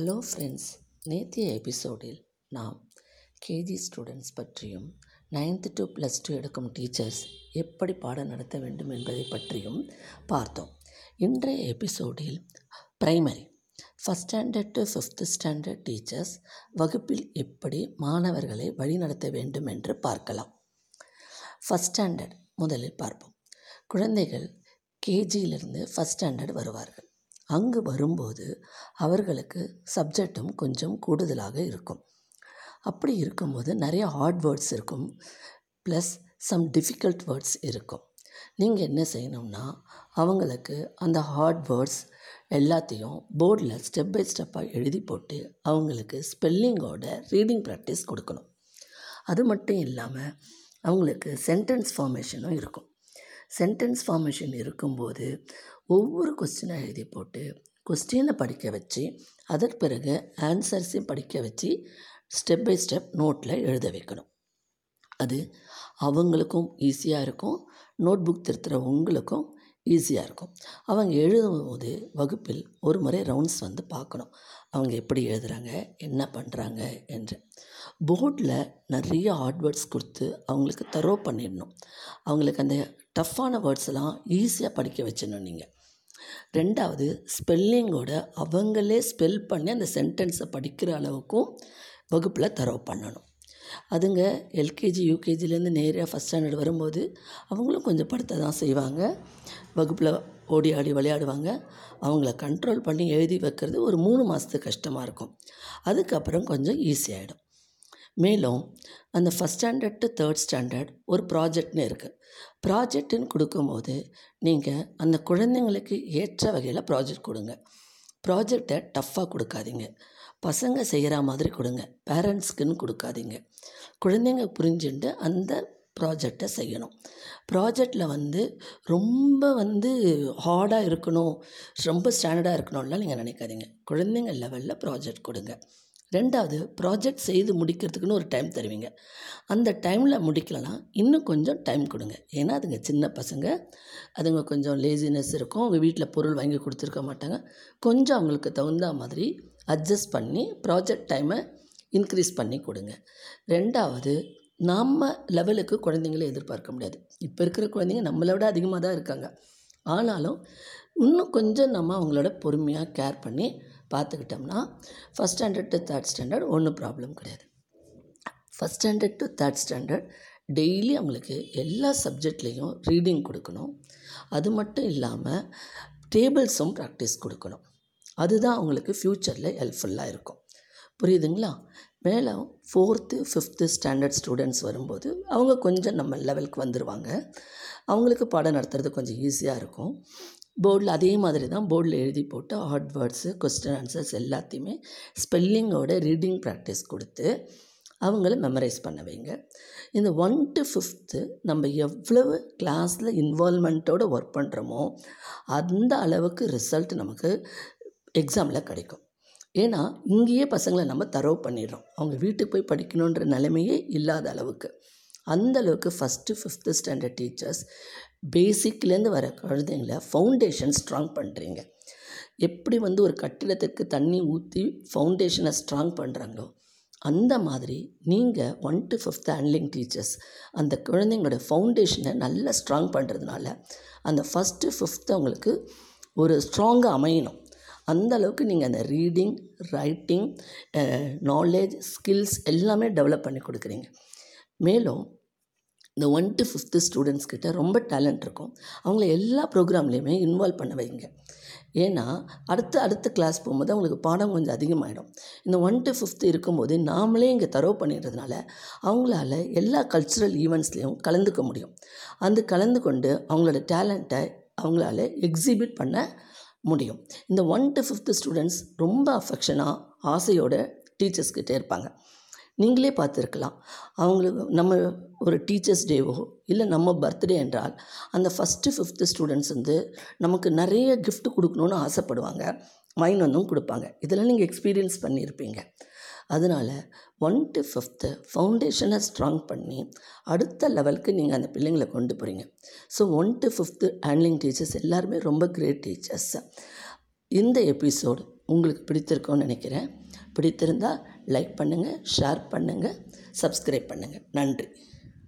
Hello friends நேற்றைய எபிசோடில் நாம் கேஜி ஸ்டூடெண்ட்ஸ் பற்றியும் நைன்த்து டு ப்ளஸ் டூ எடுக்கும் டீச்சர்ஸ் எப்படி பாடம் நடத்த வேண்டும் என்பதை பற்றியும் பார்த்தோம். இன்றைய எபிசோடில் primary first standard to fifth standard teachers வகுப்பில் எப்படி மாணவர்களை வழிநடத்த வேண்டும் என்று பார்க்கலாம். ஃபஸ்ட் ஸ்டாண்டர்ட் முதலில் பார்ப்போம். குழந்தைகள் கேஜியிலிருந்து ஃபஸ்ட் ஸ்டாண்டர்ட் வருவார்கள். அங்கு வரும்போது அவர்களுக்கு சப்ஜெக்டும் கொஞ்சம் கூடுதலாக இருக்கும். அப்படி இருக்கும்போது நிறைய ஹார்ட் வேர்ட்ஸ் இருக்கும் ப்ளஸ் சம் டிஃபிகல்ட் வேர்ட்ஸ் இருக்கும். நீங்கள் என்ன செய்யணும்னா அவங்களுக்கு அந்த ஹார்ட் வேர்ட்ஸ் எல்லாத்தையும் போர்டில் ஸ்டெப் பை ஸ்டெப்பாக எழுதி போட்டு அவங்களுக்கு ஸ்பெல்லிங்கோட ரீடிங் ப்ராக்டிஸ் கொடுக்கணும். அது மட்டும் இல்லாமல் அவங்களுக்கு சென்டென்ஸ் ஃபார்மேஷனும் இருக்கும். சென்டென்ஸ் ஃபார்மேஷன் இருக்கும்போது ஒவ்வொரு கொஸ்டினாக எழுதி போட்டு கொஸ்டினை படிக்க வச்சு அதற்கு பிறகு ஆன்சர்ஸையும் படிக்க வச்சு ஸ்டெப் பை ஸ்டெப் நோட்டில் எழுத வைக்கணும். அது அவங்களுக்கும் ஈஸியாக இருக்கும் நோட் புக் திருத்துகிற உங்களுக்கும் ஈஸியாக இருக்கும். அவங்க எழுதும்போது வகுப்பில் ஒரு முறை ரவுண்ட்ஸ் வந்து பார்க்கணும். அவங்க எப்படி எழுதுகிறாங்க என்ன பண்ணுறாங்க என்று. போர்டில் நிறைய ஹார்ட்வேர்ட்ஸ் கொடுத்து அவங்களுக்கு தரோ பண்ணிடணும். அவங்களுக்கு அந்த டஃப்பான வேர்ட்ஸ்லாம் ஈஸியாக படிக்க வச்சிடணும் நீங்கள் ரெண்டாவது ஸ்பெல்லிங்கோட அவங்களே ஸ்பெல் பண்ணி அந்த சென்டென்ஸை படிக்கிற அளவுக்கும் வகுப்பில் தரவு பண்ணணும். அதுங்க எல்கேஜி யூகேஜிலேருந்து நேராக ஃபஸ்ட் ஸ்டாண்டர்ட் வரும்போது அவங்களும் கொஞ்சம் படுத்த தான் செய்வாங்க. வகுப்பில் ஓடி ஆடி விளையாடுவாங்க. அவங்கள கண்ட்ரோல் பண்ணி எழுதி வைக்கிறது ஒரு மூணு மாதத்துக்கு கஷ்டமாக இருக்கும். அதுக்கப்புறம் கொஞ்சம் ஈஸியாகிடும் மேலும் அந்த first standard to third standard ஒரு ப்ராஜெக்ட்னு இருக்குது ப்ராஜெக்ட்டுன்னு கொடுக்கும்போது நீங்கள் அந்த குழந்தைங்களுக்கு ஏற்ற வகையில் ப்ராஜெக்ட் கொடுங்க. ப்ராஜெக்டை டஃப்பாக கொடுக்காதீங்க. பசங்க செய்கிற மாதிரி கொடுங்க. பேரண்ட்ஸ்க்குன்னு கொடுக்காதீங்க. குழந்தைங்க புரிஞ்சுட்டு அந்த ப்ராஜெக்டை செய்யணும். ப்ராஜெக்டில் வந்து ரொம்ப வந்து ஹார்டாக இருக்கணும். ரொம்ப ஸ்டாண்டர்டாக இருக்கணும்லாம் நீங்கள் நினைக்காதீங்க. குழந்தைங்க லெவலில் ப்ராஜெக்ட் கொடுங்க. ரெண்டாவது ப்ராஜெக்ட் செய்து முடிக்கிறதுக்குன்னு ஒரு டைம் தருவீங்க. அந்த டைமில் முடிக்கலனா இன்னும் கொஞ்சம் டைம் கொடுங்க. ஏன்னா அதுங்க சின்ன பசங்க. அதுங்க கொஞ்சம் லேசினஸ் இருக்கும். அவங்க வீட்டில் பொருள் வாங்கி கொடுத்துருக்க மாட்டாங்க. கொஞ்சம் அவங்களுக்கு தகுந்த மாதிரி அட்ஜஸ்ட் பண்ணி ப்ராஜெக்ட் டைமை இன்க்ரீஸ் பண்ணி கொடுங்க. ரெண்டாவது நம்ம லெவலுக்கு குழந்தைங்கள எதிர்பார்க்க முடியாது. இப்போ இருக்கிற குழந்தைங்க நம்மளை விட அதிகமாக தான் இருக்காங்க. ஆனாலும் இன்னும் கொஞ்சம் நம்ம அவங்களோட பொறுமையாக கேர் பண்ணி பார்த்துக்கிட்டோம்னா first standard to third standard ஒன்றும் ப்ராப்ளம் கிடையாது. First standard to third standard daily அவங்களுக்கு எல்லா சப்ஜெக்ட்லேயும் ரீடிங் கொடுக்கணும். அது மட்டும் இல்லாமல் டேபிள்ஸும் ப்ராக்டிஸ் கொடுக்கணும். அதுதான் அவங்களுக்கு ஃப்யூச்சரில் ஹெல்ப்ஃபுல்லாக இருக்கும். புரியுதுங்களா? மேலே ஃபோர்த்து ஃபிஃப்த்து ஸ்டாண்டர்ட் ஸ்டூடெண்ட்ஸ் வரும்போது அவங்க கொஞ்சம் நம்ம லெவலுக்கு வந்துடுவாங்க அவங்களுக்கு பாடம் நடத்துறது கொஞ்சம் ஈஸியாக இருக்கும். போர்டில் அதே மாதிரி தான் போர்டில் எழுதி போட்டு ஹார்ட் வேர்ட்ஸு கொஸ்டின் ஆன்சர்ஸ் எல்லாத்தையுமே ஸ்பெல்லிங்கோட ரீடிங் ப்ராக்டிஸ் கொடுத்து அவங்கள மெமரைஸ் பண்ண வைங்க. இந்த ஒன் டு ஃபிஃப்த்து நம்ம எவ்வளவு கிளாஸில் இன்வால்மெண்ட்டோடு ஒர்க் பண்ணுறோமோ அந்த அளவுக்கு ரிசல்ட் நமக்கு எக்ஸாமில் கிடைக்கும். ஏன்னா இங்கேயே பசங்களை நம்ம தரவு பண்ணிடுறோம். அவங்க வீட்டுக்கு போய் படிக்கணுன்ற நிலைமையே இல்லாத அளவுக்கு. அந்த அளவுக்கு ஃபஸ்ட்டு ஃபிஃப்த்து ஸ்டாண்டர்ட் டீச்சர்ஸ் பேசிக்லேருந்து வர குழந்தைங்கள ஃபவுண்டேஷன் ஸ்ட்ராங் பண்ணுறீங்க எப்படி வந்து ஒரு கட்டிடத்துக்கு தண்ணி ஊற்றி ஃபவுண்டேஷனை ஸ்ட்ராங் பண்ணுறாங்களோ அந்த மாதிரி நீங்கள் one to fifth handling teachers அந்த குழந்தைங்களோட ஃபவுண்டேஷனை நல்லா ஸ்ட்ராங் பண்ணுறதுனால அந்த ஃபஸ்ட்டு ஃபிஃப்த்து அவங்களுக்கு ஒரு ஸ்ட்ராங்காக அமையணும். அந்த அளவுக்கு நீங்கள் அந்த ரீடிங் ரைட்டிங் நாலேஜ் ஸ்கில்ஸ் எல்லாமே டெவலப் பண்ணி கொடுக்குறீங்க. மேலும் இந்த ஒன் டு ஃபிஃப்த்து ஸ்டூடெண்ட்ஸ் கிட்ட ரொம்ப டேலண்ட் இருக்கும். அவங்கள எல்லா ப்ரோக்ராம்லேயுமே இன்வால்வ் பண்ண வைங்க. ஏன்னா அடுத்த அடுத்த கிளாஸ் போகும்போது அவங்களுக்கு பாடம் கொஞ்சம் அதிகமாகிடும் இந்த ஒன் டு ஃபிஃப்த்து இருக்கும்போது நாமளே இங்கே தரவு பண்ணிடுறதுனால அவங்களால எல்லா கல்ச்சுரல் ஈவெண்ட்ஸ்லேயும் கலந்துக்க முடியும். அந்த கலந்து கொண்டு அவங்களோட டேலண்ட்டை அவங்களால எக்ஸிபிட் பண்ண முடியும். இந்த ஒன் டு ஃபிஃப்த்து ஸ்டூடெண்ட்ஸ் ரொம்ப அஃபெக்ஷனாக ஆசையோட டீச்சர்ஸ்கிட்டே இருப்பாங்க. நீங்களே பார்த்துருக்கலாம். அவங்களுக்கு நம்ம ஒரு டீச்சர்ஸ் டேவோ இல்லை நம்ம பர்த்டே என்றால் அந்த ஃபஸ்ட்டு ஃபிஃப்த்து ஸ்டூடெண்ட்ஸ் வந்து நமக்கு நிறைய கிஃப்ட் கொடுக்கணுன்னு ஆசைப்படுவாங்க. வாங்கின்னு வந்தும் கொடுப்பாங்க. இதெல்லாம் நீங்கள் எக்ஸ்பீரியன்ஸ் பண்ணியிருப்பீங்க. அதனால் ஒன் டு ஃபிஃப்த்து ஃபவுண்டேஷனை ஸ்ட்ராங் பண்ணி அடுத்த லெவலுக்கு நீங்கள் அந்த பிள்ளைங்களை கொண்டு போகிறீங்க so one to fifth handling teachers எல்லாருமே ரொம்ப கிரேட் டீச்சர்ஸ் இந்த எபிசோடு உங்களுக்கு பிடித்திருக்கோன்னு நினைக்கிறேன். பிடித்திருந்தால் லைக் பண்ணுங்கள் ஷேர் பண்ணுங்கள் சப்ஸ்கிரைப் பண்ணுங்கள் நன்றி.